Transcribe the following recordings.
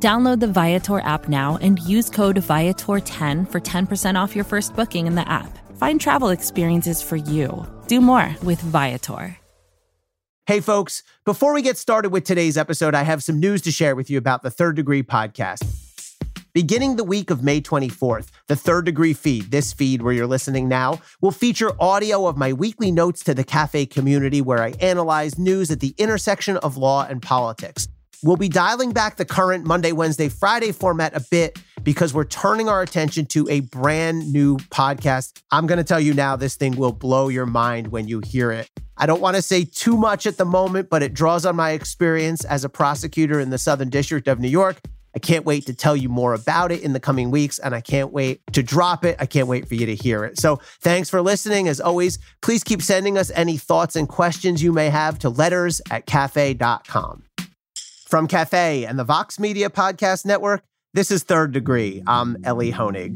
Download the Viator app now and use code Viator10 for 10% off your first booking in the app. Find travel experiences for you. Do more with Viator. Hey, folks, before we get started with today's episode, I have some news to share with you about the Third Degree podcast. Beginning the week of May 24th, the Third Degree feed, this feed where you're listening now, will feature audio of my weekly notes to the cafe community where I analyze news at the intersection of law and politics. We'll be dialing back the current Monday, Wednesday, Friday format a bit because we're turning our attention to a brand new podcast. I'm going to tell you now, this thing will blow your mind when you hear it. I don't want to say too much at the moment, but it draws on my experience as a prosecutor in the Southern District of New York. I can't wait to tell you more about it in the coming weeks, and I can't wait to drop it. I can't wait for you to hear it. So, thanks for listening. As always, please keep sending us any thoughts and questions you may have to letters at cafe.com. From Cafe and the Vox Media Podcast Network, this is Third Degree. I'm Elie Honig.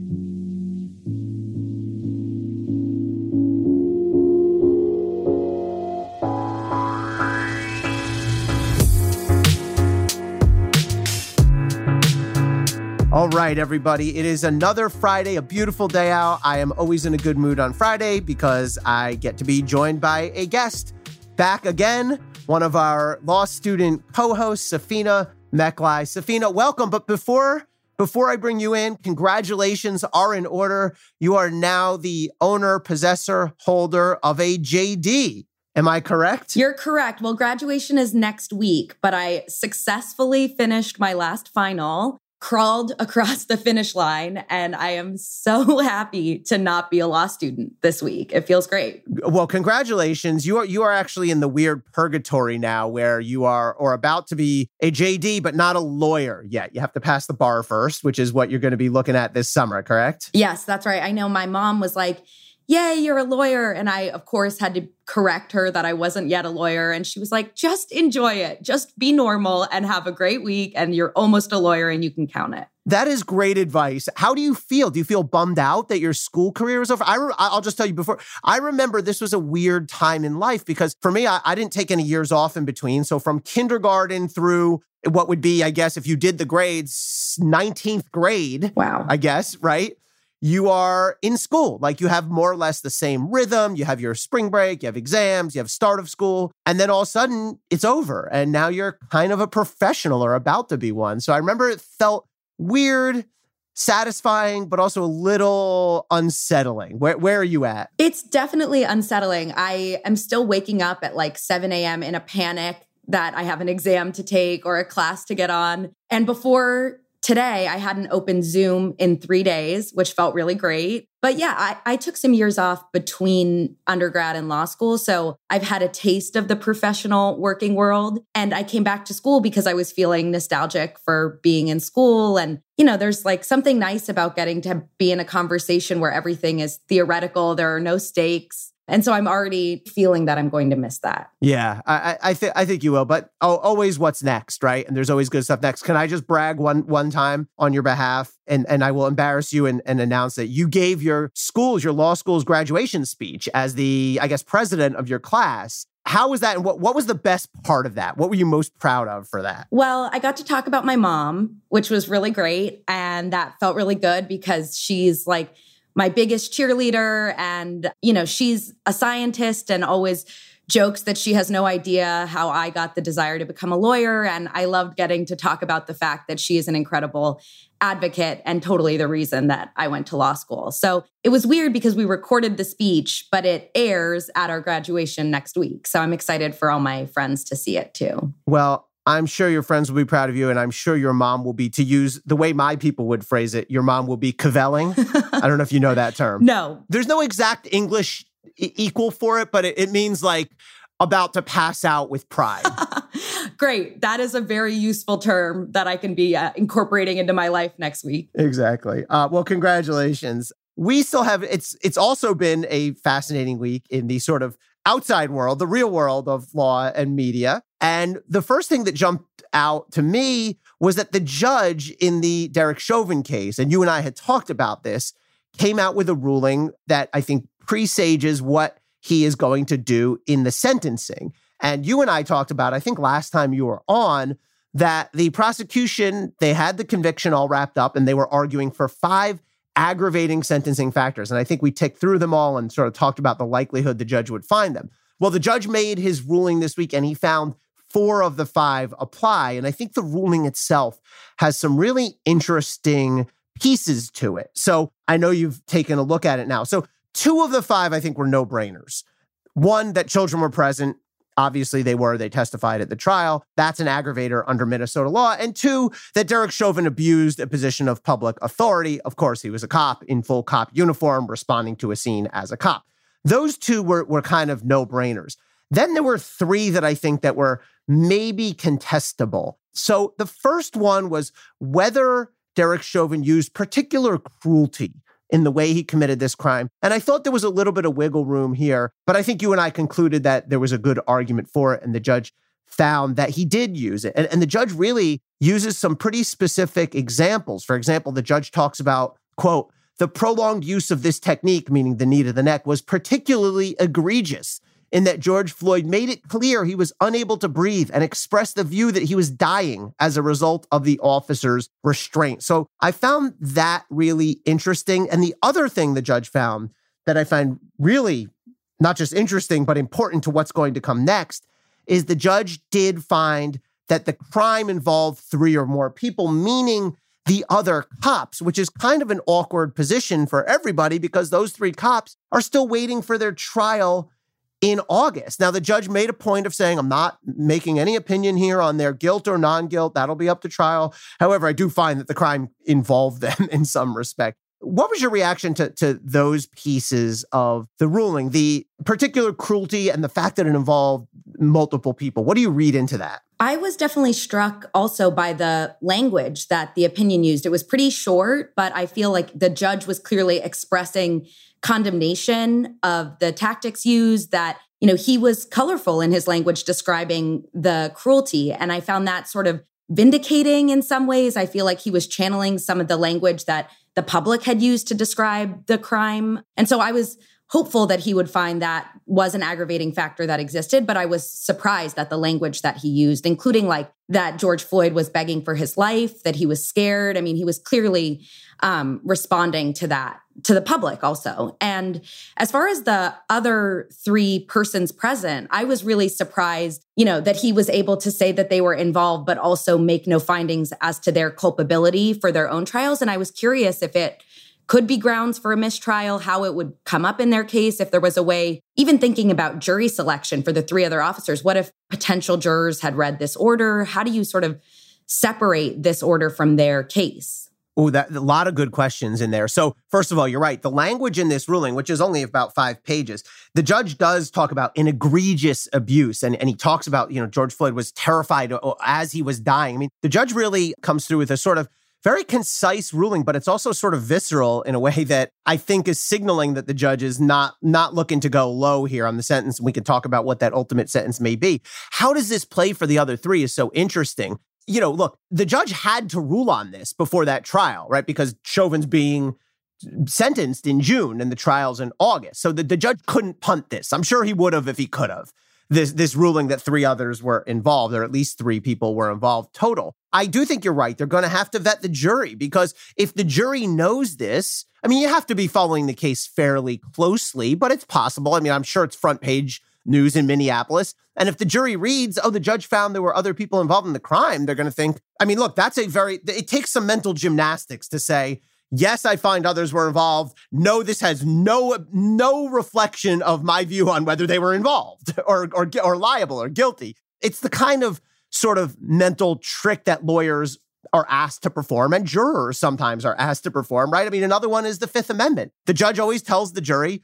All right, everybody. It is another Friday, a beautiful day out. I am always in a good mood on Friday because I get to be joined by a guest back again, one of our law student co-hosts, Safina Meklai. Safina, welcome. But before before I bring you in, congratulations are in order. You are now the owner, possessor, holder of a JD. Am I correct? You're correct. Well, graduation is next week, but I successfully finished my last final crawled across the finish line and I am so happy to not be a law student this week. It feels great. Well, congratulations. You are you are actually in the weird purgatory now where you are or about to be a JD but not a lawyer yet. You have to pass the bar first, which is what you're going to be looking at this summer, correct? Yes, that's right. I know my mom was like yay, you're a lawyer. And I, of course, had to correct her that I wasn't yet a lawyer. And she was like, just enjoy it. Just be normal and have a great week. And you're almost a lawyer and you can count it. That is great advice. How do you feel? Do you feel bummed out that your school career is over? I re- I'll just tell you before, I remember this was a weird time in life because for me, I, I didn't take any years off in between. So from kindergarten through what would be, I guess, if you did the grades, 19th grade. Wow. I guess, right? You are in school. Like you have more or less the same rhythm. You have your spring break, you have exams, you have start of school, and then all of a sudden it's over. And now you're kind of a professional or about to be one. So I remember it felt weird, satisfying, but also a little unsettling. Where, where are you at? It's definitely unsettling. I am still waking up at like 7 a.m. in a panic that I have an exam to take or a class to get on. And before today I had an open Zoom in three days, which felt really great. But yeah, I, I, took some years off between undergrad and law school. So I've had a taste of the professional working world. And I came back to school because I was feeling nostalgic for being in school. And, you know, there's like something nice about getting to be in a conversation where everything is theoretical, there are no stakes. And so I'm already feeling that I'm going to miss that. Yeah, I, I think I think you will. But oh, always, what's next, right? And there's always good stuff next. Can I just brag one one time on your behalf, and and I will embarrass you and, and announce that you gave your school's your law school's graduation speech as the I guess president of your class. How was that, and what what was the best part of that? What were you most proud of for that? Well, I got to talk about my mom, which was really great, and that felt really good because she's like my biggest cheerleader. And, you know, she's a scientist and always jokes that she has no idea how I got the desire to become a lawyer. And I loved getting to talk about the fact that she is an incredible advocate and totally the reason that I went to law school. So it was weird because we recorded the speech, but it airs at our graduation next week. So I'm excited for all my friends to see it too. Well, I'm sure your friends will be proud of you, and I'm sure your mom will be, to use the way my people would phrase it, your mom will be kvelling. I don't know if you know that term. No. There's no exact English e- equal for it, but it, it means like about to pass out with pride. Great. That is a very useful term that I can be uh, incorporating into my life next week. Exactly. Uh, well, congratulations. we still have it's it's also been a fascinating week in the sort of outside world, the real world of law and media. And the first thing that jumped out to me was that the judge in the Derek Chauvin case, and you and I had talked about this, came out with a ruling that I think presages what he is going to do in the sentencing. And you and I talked about, I think last time you were on, that the prosecution, they had the conviction all wrapped up and they were arguing for five aggravating sentencing factors. And I think we ticked through them all and sort of talked about the likelihood the judge would find them. Well, the judge made his ruling this week and he found four of the five apply. And I think the ruling itself has some really interesting pieces to it. So I know you've taken a look at it now. So two of the five, I think, were no brainers. One, that children were present. Obviously, they were. They testified at the trial. That's an aggravator under Minnesota law. And two, that Derek Chauvin abused a position of public authority. Of course, he was a cop in full cop uniform, responding to a scene as a cop. Those two were, were kind of no brainers. Then there were three that I think that were maybe contestable. So the first one was whether Derek Chauvin used particular cruelty in the way he committed this crime. And I thought there was a little bit of wiggle room here, but I think you and I concluded that there was a good argument for it. And the judge found that he did use it. And, and the judge really uses some pretty specific examples. For example, the judge talks about, quote, the prolonged use of this technique, meaning the knee to the neck, was particularly egregious in that George Floyd made it clear he was unable to breathe and expressed the view that he was dying as a result of the officer's restraint. So I found that really interesting. And the other thing the judge found that I find really not just interesting, but important to what's going to come next is the judge did find that the crime involved three or more people, meaning the other cops, which is kind of an awkward position for everybody because those three cops are still waiting for their trial in August. Now, the judge made a point of saying, I'm not making any opinion here on their guilt or non guilt. That'll be up to trial. However, I do find that the crime involved them in some respect. What was your reaction to, to those pieces of the ruling, the particular cruelty and the fact that it involved multiple people? What do you read into that? I was definitely struck also by the language that the opinion used. It was pretty short, but I feel like the judge was clearly expressing condemnation of the tactics used that you know he was colorful in his language describing the cruelty and i found that sort of vindicating in some ways i feel like he was channeling some of the language that the public had used to describe the crime. And so i was hopeful that he would find that was an aggravating factor that existed but i was surprised at the language that he used including like that george floyd was begging for his life that he was scared. I mean he was clearly um, responding to that to the public also. And as far as the other three persons present, I was really surprised, you know, that he was able to say that they were involved, but also make no findings as to their culpability for their own trials. And I was curious if it could be grounds for a mistrial, how it would come up in their case, if there was a way, even thinking about jury selection for the three other officers. What if potential jurors had read this order? How do you sort of separate this order from their case? Oh, that a lot of good questions in there. So, first of all, you're right. The language in this ruling, which is only about five pages, the judge does talk about an egregious abuse, and, and he talks about, you know, George Floyd was terrified as he was dying. I mean, the judge really comes through with a sort of very concise ruling, but it's also sort of visceral in a way that I think is signaling that the judge is not not looking to go low here on the sentence. And we can talk about what that ultimate sentence may be. How does this play for the other three is so interesting you know, look, the judge had to rule on this before that trial, right? Because Chauvin's being sentenced in June and the trial's in August. So the, the judge couldn't punt this. I'm sure he would have if he could have. This, this ruling that three others were involved, or at least three people were involved total. I do think you're right. They're going to have to vet the jury because if the jury knows this, I mean, you have to be following the case fairly closely, but it's possible. I mean, I'm sure it's front page news in Minneapolis. And if the jury reads, oh, the judge found there were other people involved in the crime, they're going to think, I mean, look, that's a very, it takes some mental gymnastics to say, yes, I find others were involved. No, this has no, no reflection of my view on whether they were involved or, or, or liable or guilty. It's the kind of sort of mental trick that lawyers are asked to perform and jurors sometimes are asked to perform, right? I mean, another one is the Fifth Amendment. The judge always tells the jury,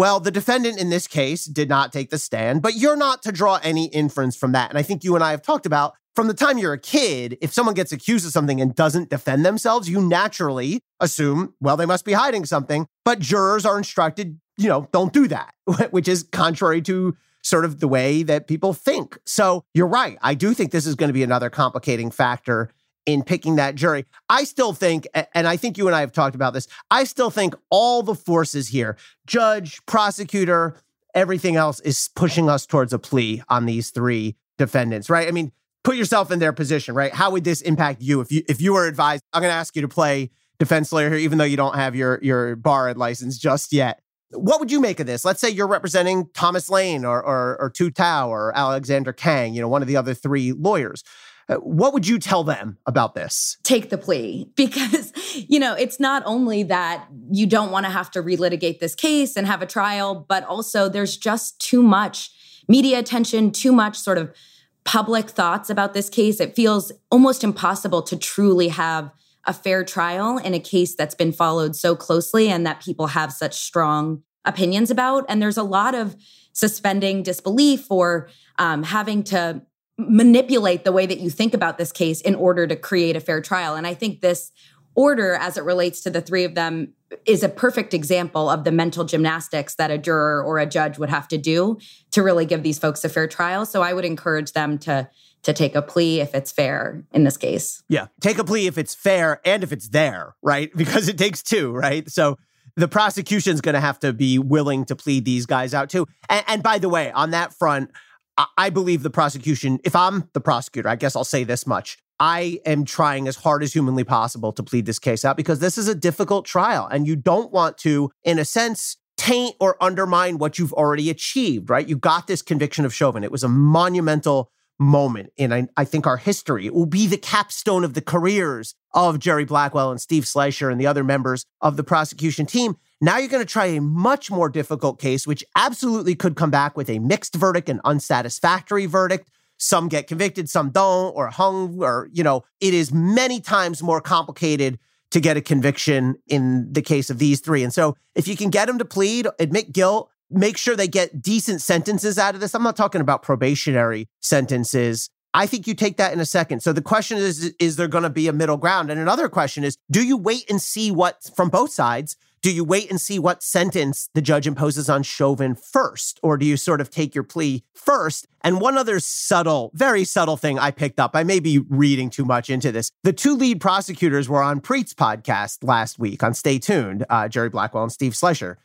well, the defendant in this case did not take the stand, but you're not to draw any inference from that. And I think you and I have talked about from the time you're a kid, if someone gets accused of something and doesn't defend themselves, you naturally assume, well, they must be hiding something. But jurors are instructed, you know, don't do that, which is contrary to sort of the way that people think. So you're right. I do think this is going to be another complicating factor in picking that jury. I still think, and I think you and I have talked about this, I still think all the forces here, judge, prosecutor, everything else is pushing us towards a plea on these three defendants, right? I mean, put yourself in their position, right? How would this impact you if you if you were advised? I'm going to ask you to play defense lawyer here, even though you don't have your your bar license just yet. What would you make of this? Let's say you're representing Thomas Lane or or, or Tou Thao or Alexander Kueng, you know, one of the other three lawyers. Uh, what would you tell them about this? Take the plea because, you know, it's not only that you don't want to have to relitigate this case and have a trial, but also there's just too much media attention, too much sort of public thoughts about this case, it feels almost impossible to truly have a fair trial in a case that's been followed so closely and that people have such strong opinions about. And there's a lot of suspending disbelief or um, having to manipulate the way that you think about this case in order to create a fair trial. And I think this order, as it relates to the three of them, is a perfect example of the mental gymnastics that a juror or a judge would have to do to really give these folks a fair trial. So I would encourage them to to take a plea if it's fair in this case. Yeah, take a plea if it's fair and if it's there, right? Because it takes two, right? So the prosecution's going to have to be willing to plead these guys out too. And, and by the way, on that front, I, believe the prosecution, if I'm the prosecutor, I guess I'll say this much. I am trying as hard as humanly possible to plead this case out because this is a difficult trial and you don't want to, in a sense, taint or undermine what you've already achieved, right? You got this conviction of Chauvin. It was a monumental moment in, I, I, think, our history. It will be the capstone of the careers of Jerry Blackwell and Steve Schleicher and the other members of the prosecution team. Now you're going to try a much more difficult case, which absolutely could come back with a mixed verdict, an unsatisfactory verdict some get convicted, some don't, or hung, or, you know, it is many times more complicated to get a conviction in the case of these three. And so if you can get them to plead, admit guilt, make sure they get decent sentences out of this. I'm not talking about probationary sentences. I think you take that in a second. So the question is is there going to be a middle ground? And another question is do you wait and see what from both sides do you wait and see what sentence the judge imposes on Chauvin first, or do you sort of take your plea first? And one other subtle, very subtle thing I picked up, I may be reading too much into this. The two lead prosecutors were on Preet's podcast last week on Stay Tuned, uh, Jerry Blackwell and Steve Schleicher.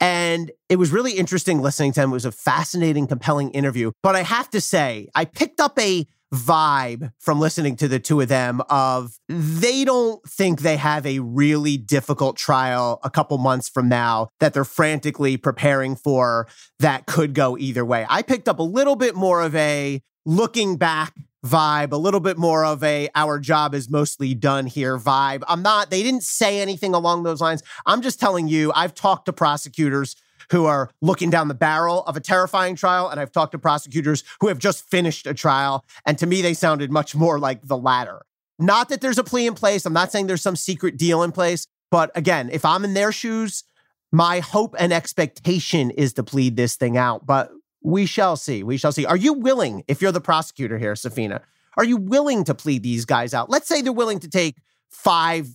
And it was really interesting listening to him. It was a fascinating, compelling interview. But I have to say, I picked up a vibe from listening to the two of them of they don't think they have a really difficult trial a couple months from now that they're frantically preparing for that could go either way. I picked up a little bit more of a looking back vibe, a little bit more of a our job is mostly done here vibe. I'm not, they didn't say anything along those lines. I'm just telling you, I've talked to prosecutors who are looking down the barrel of a terrifying trial. And I've talked to prosecutors who have just finished a trial. And to me, they sounded much more like the latter. Not that there's a plea in place. I'm not saying there's some secret deal in place. But again, if I'm in their shoes, my hope and expectation is to plead this thing out. But we shall see. We shall see. Are you willing, if you're the prosecutor here, Safina, are you willing to plead these guys out? Let's say they're willing to take five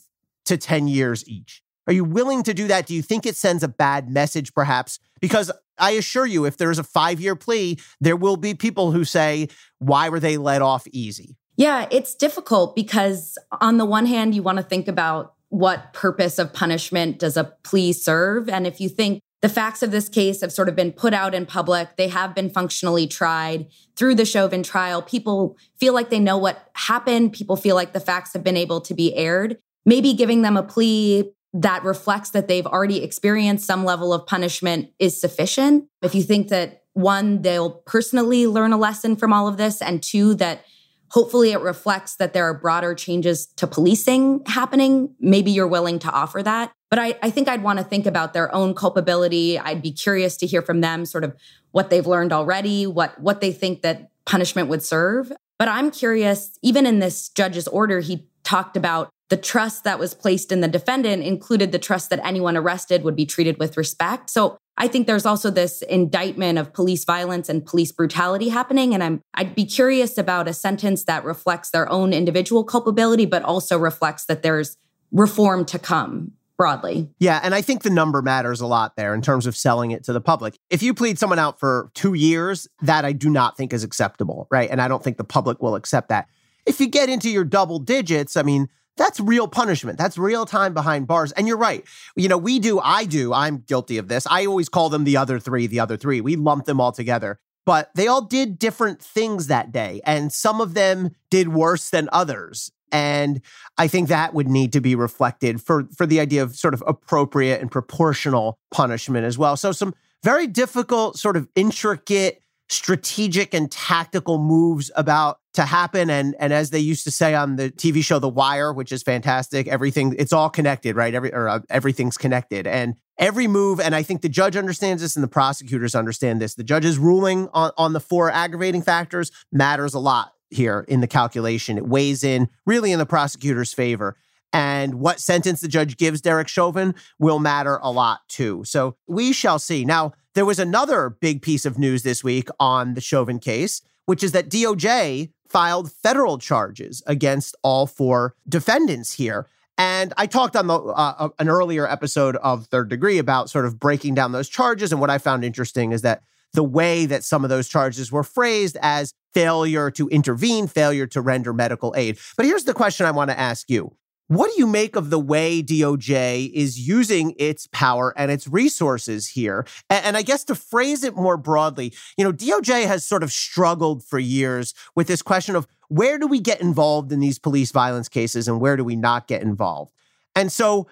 to 10 years each. Are you willing to do that? Do you think it sends a bad message, perhaps? Because I assure you, if there's a five year plea, there will be people who say, why were they let off easy? Yeah, it's difficult because, on the one hand, you want to think about what purpose of punishment does a plea serve? And if you think the facts of this case have sort of been put out in public, they have been functionally tried through the Chauvin trial, people feel like they know what happened, people feel like the facts have been able to be aired. Maybe giving them a plea that reflects that they've already experienced some level of punishment is sufficient. If you think that one, they'll personally learn a lesson from all of this, and two, that hopefully it reflects that there are broader changes to policing happening, maybe you're willing to offer that. But I, I think I'd want to think about their own culpability. I'd be curious to hear from them sort of what they've learned already, what what they think that punishment would serve. But I'm curious, even in this judge's order, he talked about the trust that was placed in the defendant included the trust that anyone arrested would be treated with respect. So I think there's also this indictment of police violence and police brutality happening. And I'm, I'd be curious about a sentence that reflects their own individual culpability, but also reflects that there's reform to come broadly. Yeah. And I think the number matters a lot there in terms of selling it to the public. If you plead someone out for two years, that I do not think is acceptable, right? And I don't think the public will accept that. If you get into your double digits, I mean, that's real punishment. That's real time behind bars. And you're right. You know, we do, I do, I'm guilty of this. I always call them the other three, the other three. We lump them all together. But they all did different things that day. And some of them did worse than others. And I think that would need to be reflected for, for the idea of sort of appropriate and proportional punishment as well. So, some very difficult, sort of intricate, strategic, and tactical moves about to happen. And, and as they used to say on the TV show The Wire, which is fantastic, everything, it's all connected, right? Every, or uh, everything's connected. And every move, and I think the judge understands this and the prosecutors understand this. The judge's ruling on, on the four aggravating factors matters a lot here in the calculation. It weighs in really in the prosecutor's favor. And what sentence the judge gives Derek Chauvin will matter a lot too. So we shall see. Now, there was another big piece of news this week on the Chauvin case, which is that DOJ filed federal charges against all four defendants here. And I talked on the uh, uh, an earlier episode of Third Degree about sort of breaking down those charges. And what I found interesting is that the way that some of those charges were phrased as failure to intervene, failure to render medical aid. But here's the question I want to ask you. What do you make of the way DOJ is using its power and its resources here? And, I guess to phrase it more broadly, you know, DOJ has sort of struggled for years with this question of where do we get involved in these police violence cases and where do we not get involved? And so,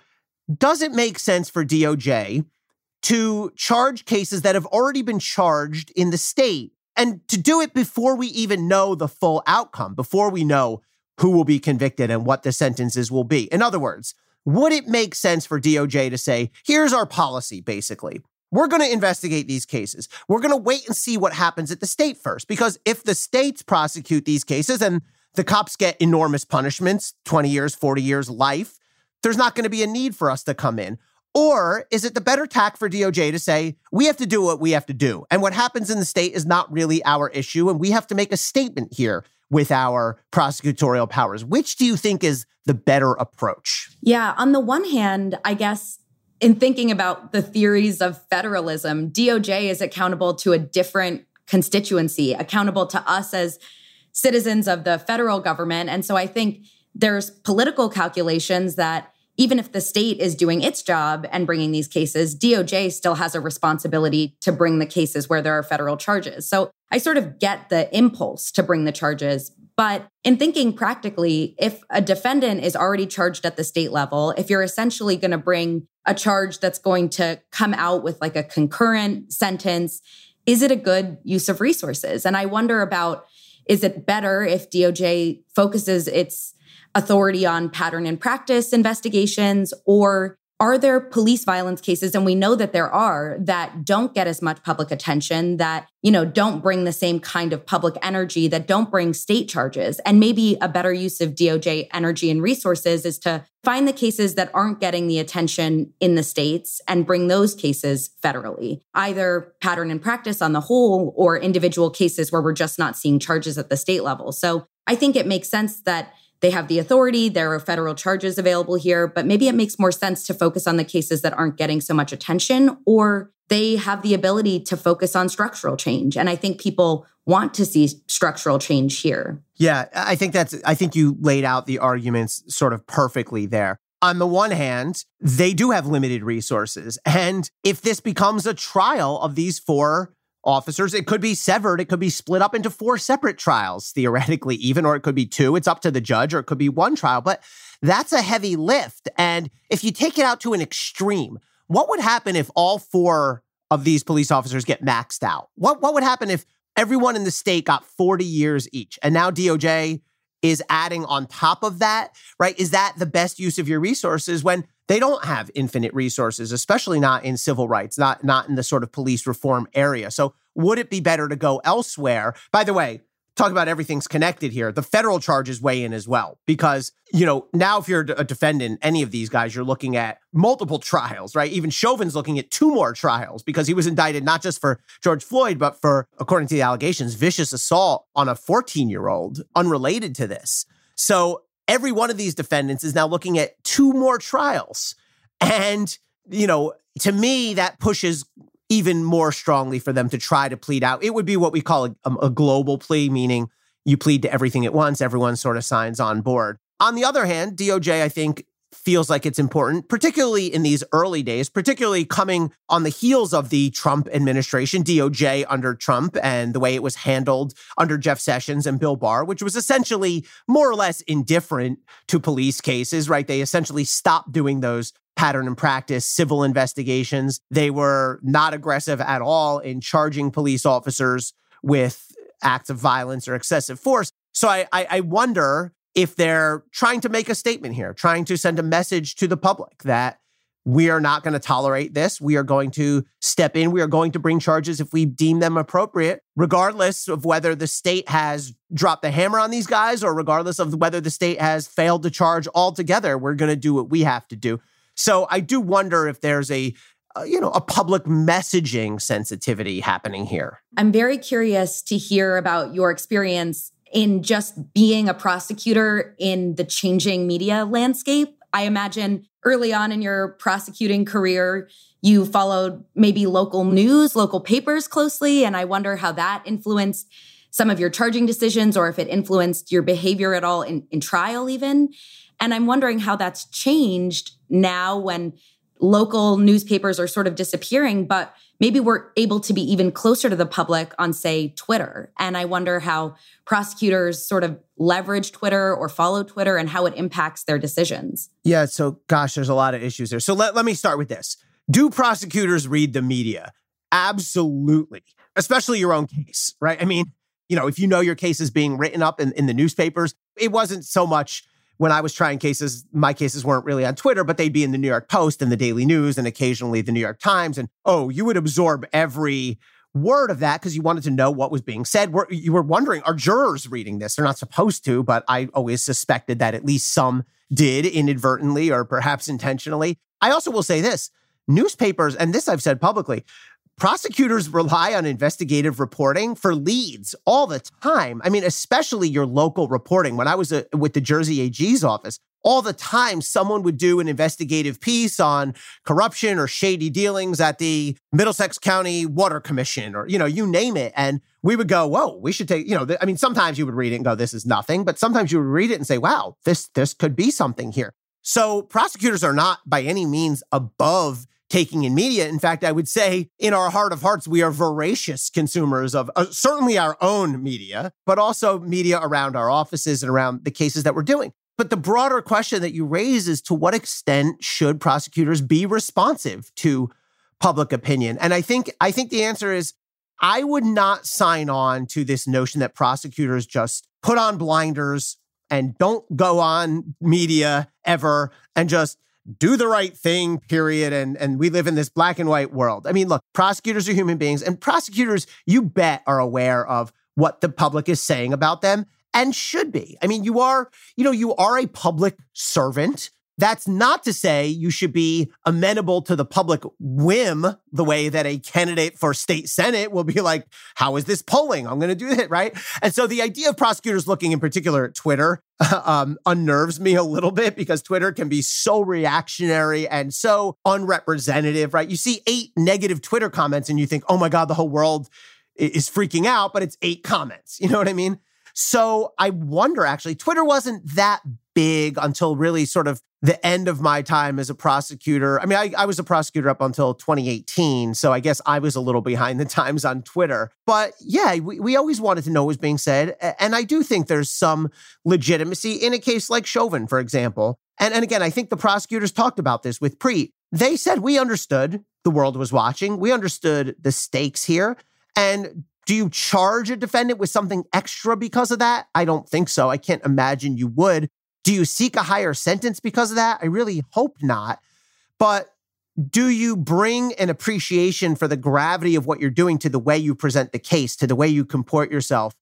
does it make sense for DOJ to charge cases that have already been charged in the state and to do it before we even know the full outcome, before we know who will be convicted and what the sentences will be. In other words, would it make sense for DOJ to say, here's our policy, basically? We're going to investigate these cases. We're going to wait and see what happens at the state first. Because if the states prosecute these cases and the cops get enormous punishments 20 years, 40 years, life there's not going to be a need for us to come in. Or is it the better tack for DOJ to say, we have to do what we have to do? And what happens in the state is not really our issue. And we have to make a statement here with our prosecutorial powers. Which do you think is the better approach? Yeah. On the one hand, I guess in thinking about the theories of federalism, DOJ is accountable to a different constituency, accountable to us as citizens of the federal government. And so I think there's political calculations that even if the state is doing its job and bringing these cases, DOJ still has a responsibility to bring the cases where there are federal charges. So I sort of get the impulse to bring the charges. But in thinking practically, if a defendant is already charged at the state level, if you're essentially going to bring a charge that's going to come out with like a concurrent sentence, is it a good use of resources? And I wonder about is it better if DOJ focuses its authority on pattern and practice investigations? Or are there police violence cases and we know that there are that don't get as much public attention that you know don't bring the same kind of public energy that don't bring state charges? And maybe a better use of DOJ energy and resources is to find the cases that aren't getting the attention in the states and bring those cases federally either pattern and practice on the whole or individual cases where we're just not seeing charges at the state level. So i think it makes sense that they have the authority. There are federal charges available here, but maybe it makes more sense to focus on the cases that aren't getting so much attention or they have the ability to focus on structural change. And I think people want to see structural change here. Yeah, I think that's, I think you laid out the arguments sort of perfectly there. On the one hand, they do have limited resources. And if this becomes a trial of these four officers. It could be severed. It could be split up into four separate trials, theoretically, even, or it could be two. It's up to the judge, or it could be one trial. But that's a heavy lift. And if you take it out to an extreme, what would happen if all four of these police officers get maxed out? What, what would happen if everyone in the state got 40 years each? And now DOJ is adding on top of that, right? Is that the best use of your resources when they don't have infinite resources, especially not in civil rights, not not in the sort of police reform area. So would it be better to go elsewhere? By the way, talk about everything's connected here. The federal charges weigh in as well because, you know, now if you're a defendant, any of these guys, you're looking at multiple trials, right? Even Chauvin's looking at two more trials because he was indicted not just for George Floyd, but for, according to the allegations, vicious assault on a 14 year old unrelated to this. So every one of these defendants is now looking at two more trials. And, you know, to me, that pushes even more strongly for them to try to plead out. It would be what we call a, um, a, global plea, meaning you plead to everything at once, everyone sort of signs on board. On the other hand, DOJ, I think, feels like it's important, particularly in these early days, particularly coming on the heels of the Trump administration, DOJ under Trump, and the way it was handled under Jeff Sessions and Bill Barr, which was essentially more or less indifferent to police cases, right? They essentially stopped doing those pattern and practice civil investigations. They were not aggressive at all in charging police officers with acts of violence or excessive force. So I, I, I wonder if they're trying to make a statement here, trying to send a message to the public that we are not going to tolerate this. We are going to step in. We are going to bring charges if we deem them appropriate, regardless of whether the state has dropped the hammer on these guys or regardless of whether the state has failed to charge altogether. We're going to do what we have to do. So I do wonder if there's a uh, you know, a public messaging sensitivity happening here. I'm very curious to hear about your experience in just being a prosecutor in the changing media landscape. I imagine early on in your prosecuting career, you followed maybe local news, local papers closely. And I wonder how that influenced some of your charging decisions or if it influenced your behavior at all in, in trial, even. And I'm wondering how that's changed now when local newspapers are sort of disappearing, but maybe we're able to be even closer to the public on, say, Twitter. And I wonder how prosecutors sort of leverage Twitter or follow Twitter and how it impacts their decisions. Yeah. So, gosh, there's a lot of issues there. So, let, let me start with this Do prosecutors read the media? Absolutely, especially your own case, right? I mean, you know, if you know your case is being written up in, in the newspapers, it wasn't so much when I was trying cases, my cases weren't really on Twitter, but they'd be in the New York Post and the Daily News and occasionally the New York Times. And oh, you would absorb every word of that because you wanted to know what was being said. You were wondering, are jurors reading this? They're not supposed to, but I always suspected that at least some did inadvertently or perhaps intentionally. I also will say this newspapers, and this I've said publicly, prosecutors rely on investigative reporting for leads all the time. I mean, especially your local reporting. When I was a, uh, with the Jersey AG's office, all the time someone would do an investigative piece on corruption or shady dealings at the Middlesex County Water Commission or, you know, you name it. And we would go, whoa, we should take, you know, th- I mean, sometimes you would read it and go, this is nothing, but sometimes you would read it and say, wow, this, this could be something here. So prosecutors are not by any means above taking in media. In fact, I would say in our heart of hearts, we are voracious consumers of uh, certainly our own media, but also media around our offices and around the cases that we're doing. But the broader question that you raise is to what extent should prosecutors be responsive to public opinion? And I think I think the answer is I would not sign on to this notion that prosecutors just put on blinders and don't go on media ever and just do the right thing, period. And, and we live in this black and white world. I mean, look, prosecutors are human beings, and prosecutors, you bet, are aware of what the public is saying about them and should be. I mean, you are, you know, you are a public servant. That's not to say you should be amenable to the public whim the way that a candidate for state senate will be like, how is this polling? I'm going to do it, right? And so the idea of prosecutors looking in particular at Twitter um, unnerves me a little bit because Twitter can be so reactionary and so unrepresentative, right? You see eight negative Twitter comments and you think, oh my God, the whole world is freaking out, but it's eight comments. You know what I mean? So I wonder actually, Twitter wasn't that big until really sort of the end of my time as a prosecutor. I mean, I, I, was a prosecutor up until 2018. So I guess I was a little behind the times on Twitter. But yeah, we, we always wanted to know what was being said. And I do think there's some legitimacy in a case like Chauvin, for example. And, and again, I think the prosecutors talked about this with Preet. They said we understood the world was watching, we understood the stakes here. And do you charge a defendant with something extra because of that? I don't think so. I can't imagine you would. Do you seek a higher sentence because of that? I really hope not. But do you bring an appreciation for the gravity of what you're doing to the way you present the case, to the way you comport yourself?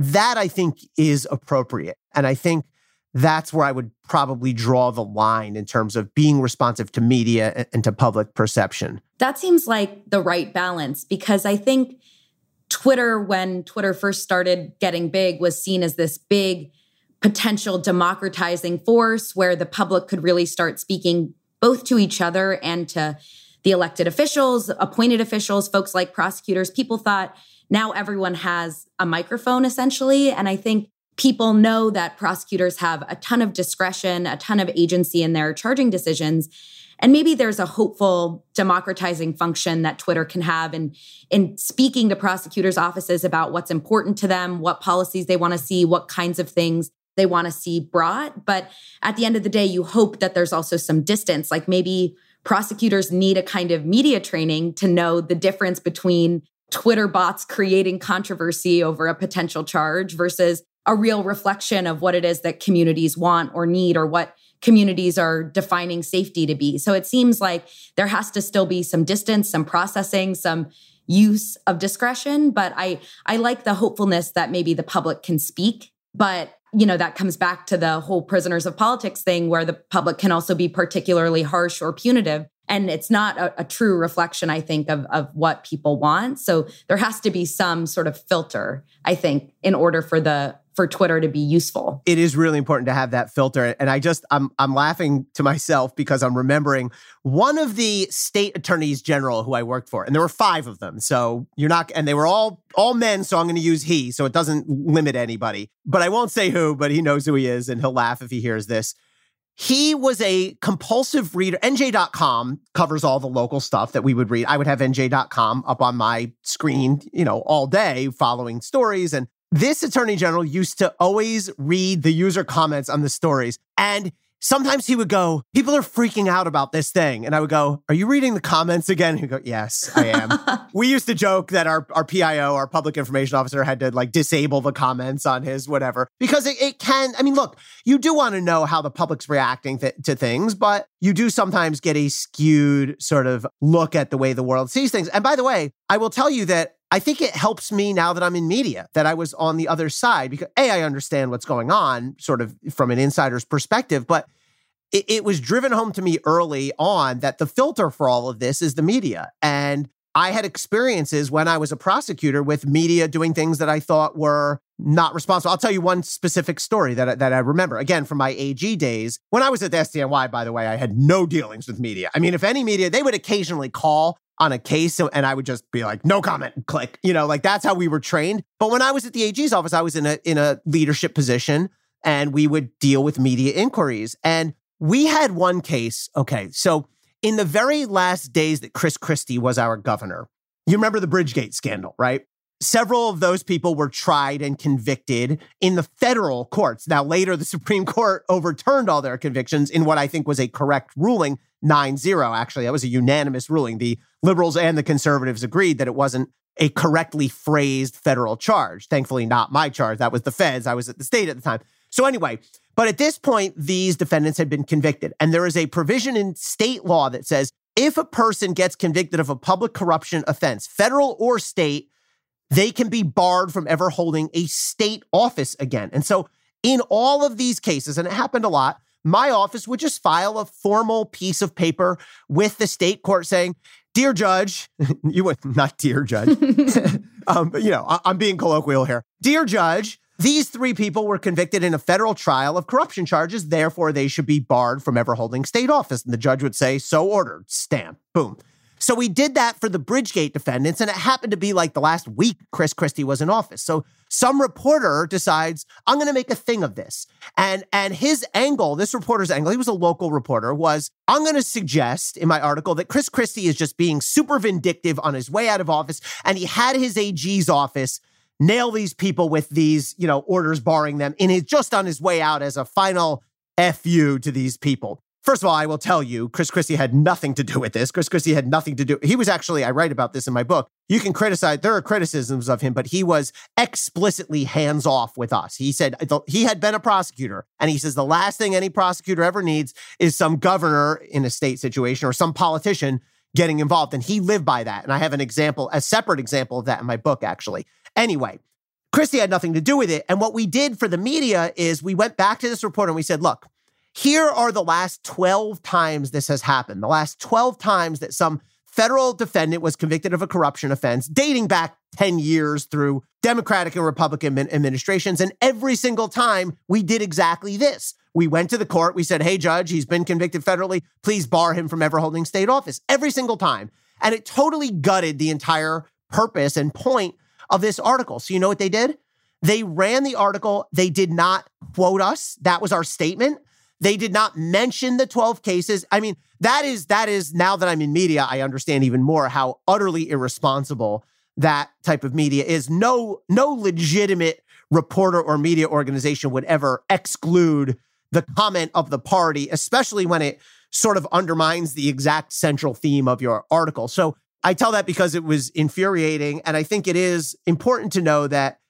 that I think is appropriate. And I think that's where I would probably draw the line in terms of being responsive to media and to public perception. That seems like the right balance because I think Twitter, when Twitter first started getting big, was seen as this big potential democratizing force where the public could really start speaking both to each other and to the elected officials, appointed officials, folks like prosecutors. People thought now everyone has a microphone essentially. And I think people know that prosecutors have a ton of discretion, a ton of agency in their charging decisions. And maybe there's a hopeful democratizing function that Twitter can have in, in speaking to prosecutors' offices about what's important to them, what policies they want to see, what kinds of things they want to see brought. But at the end of the day, you hope that there's also some distance. Like maybe prosecutors need a kind of media training to know the difference between Twitter bots creating controversy over a potential charge versus a real reflection of what it is that communities want or need or what communities are defining safety to be. So it seems like there has to still be some distance, some processing, some use of discretion, but I I like the hopefulness that maybe the public can speak, but you know that comes back to the whole prisoners of politics thing where the public can also be particularly harsh or punitive. And it's not a, a, true reflection i think of, of what people want. So there has to be some sort of filter i think in order for the for twitter to be useful it is really important to have that filter and i just i'm i'm laughing to myself because i'm remembering one of the state attorneys general who i worked for and there were five of them so you're not and they were all all men so i'm going to use he so it doesn't limit anybody but i won't say who but he knows who he is and he'll laugh if he hears this he was a compulsive reader. NJ.com covers all the local stuff that we would read. I would have NJ.com up on my screen, you know, all day following stories. And this attorney general used to always read the user comments on the stories. And sometimes he would go, People are freaking out about this thing. And I would go, Are you reading the comments again? He'd go, Yes, I am. we used to joke that our, our PIO, our public information officer, had to like disable the comments on his whatever because it, it can. I mean, look, you do want to know how the public's reacting th- to things, but you do sometimes get a skewed sort of look at the way the world sees things. And by the way, I will tell you that I think it helps me now that I'm in media that I was on the other side because A, I understand what's going on sort of from an insider's perspective, but it, it, was driven home to me early on that the filter for all of this is the media. And I had experiences when I was a prosecutor with media doing things that I thought were not responsible. I'll tell you one specific story that I, that I remember again from my AG days. When I was at the SDNY, by the way, I had no dealings with media. I mean, if any media, they would occasionally call on a case and I would just be like, no comment, click. You know, like that's how we were trained. But when I was at the AG's office, I was in a in a leadership position and we would deal with media inquiries. And we had one case. Okay. So in the very last days that Chris Christie was our governor, you remember the Bridgegate scandal, right? Several of those people were tried and convicted in the federal courts. Now, later, the Supreme Court overturned all their convictions in what I think was a correct ruling 9 0. Actually, that was a unanimous ruling. The liberals and the conservatives agreed that it wasn't a correctly phrased federal charge. Thankfully, not my charge. That was the feds. I was at the state at the time. So, anyway, but at this point, these defendants had been convicted. And there is a provision in state law that says if a person gets convicted of a public corruption offense, federal or state, they can be barred from ever holding a state office again. And so, in all of these cases, and it happened a lot, my office would just file a formal piece of paper with the state court saying, Dear Judge, you would not dear Judge, um, but you know, I, I'm being colloquial here. Dear Judge, these three people were convicted in a federal trial of corruption charges, therefore, they should be barred from ever holding state office. And the judge would say, So ordered, stamp, boom. So we did that for the Bridgegate defendants, and it happened to be like the last week Chris Christie was in office. So some reporter decides, I'm going to make a thing of this. And and his angle, this reporter's angle, he was a local reporter, was I'm going to suggest in my article that Chris Christie is just being super vindictive on his way out of office, and he had his AG's office nail these people with these, you know, orders barring them, and he's just on his way out as a final fu to these people. First of all, I will tell you, Chris Christie had nothing to do with this. Chris Christie had nothing to do. He was actually, I write about this in my book. You can criticize, there are criticisms of him, but he was explicitly hands off with us. He said he had been a prosecutor, and he says the last thing any prosecutor ever needs is some governor in a state situation or some politician getting involved. And he lived by that. And I have an example, a separate example of that in my book, actually. Anyway, Christie had nothing to do with it. And what we did for the media is we went back to this report and we said, look, here are the last 12 times this has happened. The last 12 times that some federal defendant was convicted of a corruption offense dating back 10 years through Democratic and Republican administrations. And every single time we did exactly this. We went to the court. We said, hey, judge, he's been convicted federally. Please bar him from ever holding state office every single time. And it totally gutted the entire purpose and point of this article. So, you know what they did? They ran the article. They did not quote us. That was our statement. They did not mention the 12 cases. I mean, that is, that is now that I'm in media, I understand even more how utterly irresponsible that type of media is. No, no legitimate reporter or media organization would ever exclude the comment of the party, especially when it sort of undermines the exact central theme of your article. So I tell that because it was infuriating. And I think it is important to know that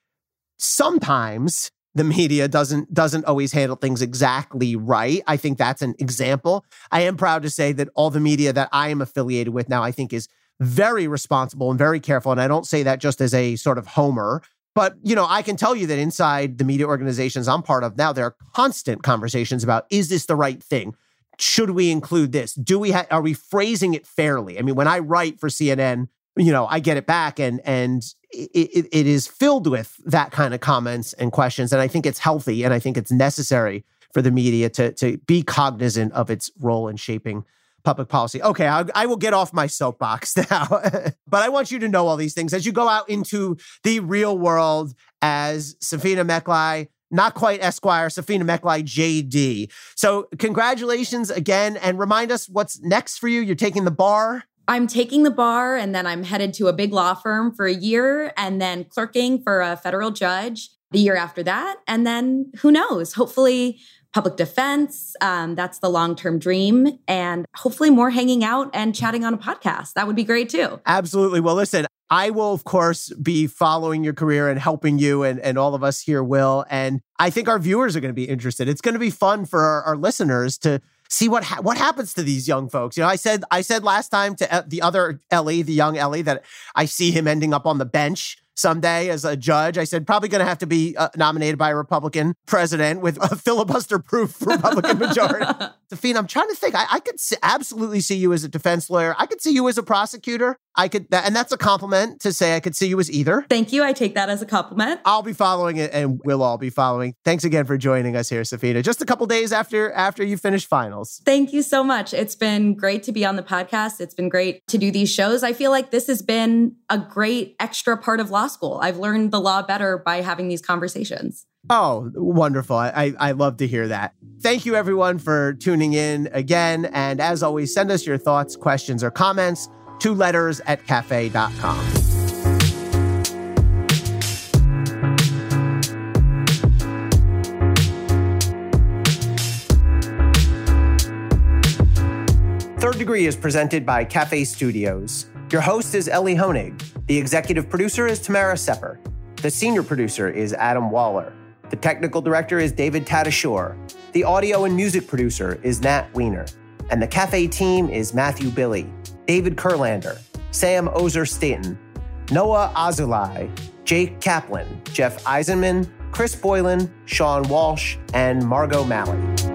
sometimes the media doesn't doesn't always handle things exactly right. I think that's an example. I am proud to say that all the media that I am affiliated with now I think is very responsible and very careful and I don't say that just as a sort of homer, but you know, I can tell you that inside the media organizations I'm part of now there are constant conversations about is this the right thing? Should we include this? Do we ha- are we phrasing it fairly? I mean, when I write for CNN, you know, I get it back and and it, it is filled with that kind of comments and questions. And I think it's healthy and I think it's necessary for the media to, to be cognizant of its role in shaping public policy. Okay, I, I will get off my soapbox now, but I want you to know all these things as you go out into the real world as Safina Meklai, not quite Esquire, Safina Meklai JD. So, congratulations again, and remind us what's next for you. You're taking the bar. I'm taking the bar and then I'm headed to a big law firm for a year and then clerking for a federal judge the year after that. And then who knows? Hopefully, public defense. Um, that's the long term dream. And hopefully, more hanging out and chatting on a podcast. That would be great too. Absolutely. Well, listen, I will, of course, be following your career and helping you, and, and all of us here will. And I think our viewers are going to be interested. It's going to be fun for our, our listeners to see what ha- what happens to these young folks. You know, I said I said last time to uh, the other Ellie, the young Ellie, that I see him ending up on the bench someday as a judge. I said probably going to have to be uh, nominated by a Republican president with a filibuster-proof Republican majority. Safina, I'm trying to think. I, I could see, absolutely see you as a defense lawyer. I could see you as a prosecutor. I could, and that's a compliment to say I could see you as either. Thank you. I take that as a compliment. I'll be following it, and we'll all be following. Thanks again for joining us here, Safina. Just a couple days after after you finish finals. Thank you so much. It's been great to be on the podcast. It's been great to do these shows. I feel like this has been a great extra part of law school. I've learned the law better by having these conversations. Oh, wonderful. I, I love to hear that. Thank you, everyone, for tuning in again. And as always, send us your thoughts, questions, or comments to letters at cafe.com. Third Degree is presented by Cafe Studios. Your host is Elie Honig. The executive producer is Tamara Sepper. The senior producer is Adam Waller. The technical director is David Tatasciore. The audio and music producer is Nat Weiner. And the cafe team is Matthew Billy, David Kurlander, Sam Ozer Staten, Noa Azulai, Jake Kaplan, Jeff Eisenman, Chris Boylan, Sean Walsh, and Margot Maley.